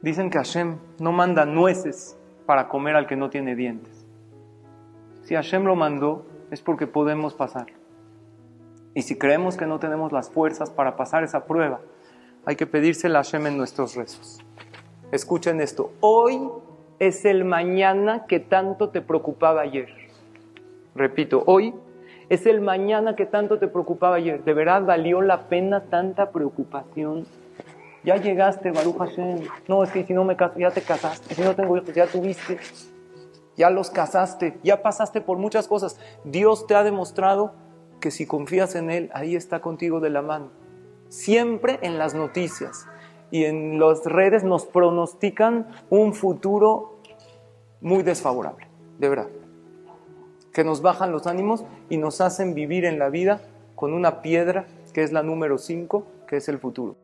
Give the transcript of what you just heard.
Dicen que Hashem no manda nueces para comer al que no tiene dientes. Si Hashem lo mandó, es porque podemos pasar. Y si creemos que no tenemos las fuerzas para pasar esa prueba, hay que pedirse a Hashem en nuestros rezos. Escuchen esto. Hoy es el mañana que tanto te preocupaba ayer. Repito, hoy es el mañana que tanto te preocupaba ayer. ¿De verdad valió la pena tanta preocupación? Ya llegaste, Baruch Hashem. No, es que si no me caso, ya te casaste. Si no tengo hijos, ya tuviste. Ya los casaste. Ya pasaste por muchas cosas. Dios te ha demostrado que si confías en Él, ahí está contigo de la mano. Siempre en las noticias y en las redes nos pronostican un futuro muy desfavorable, de verdad. Que nos bajan los ánimos y nos hacen vivir en la vida con una piedra que es la número 5, que es el futuro.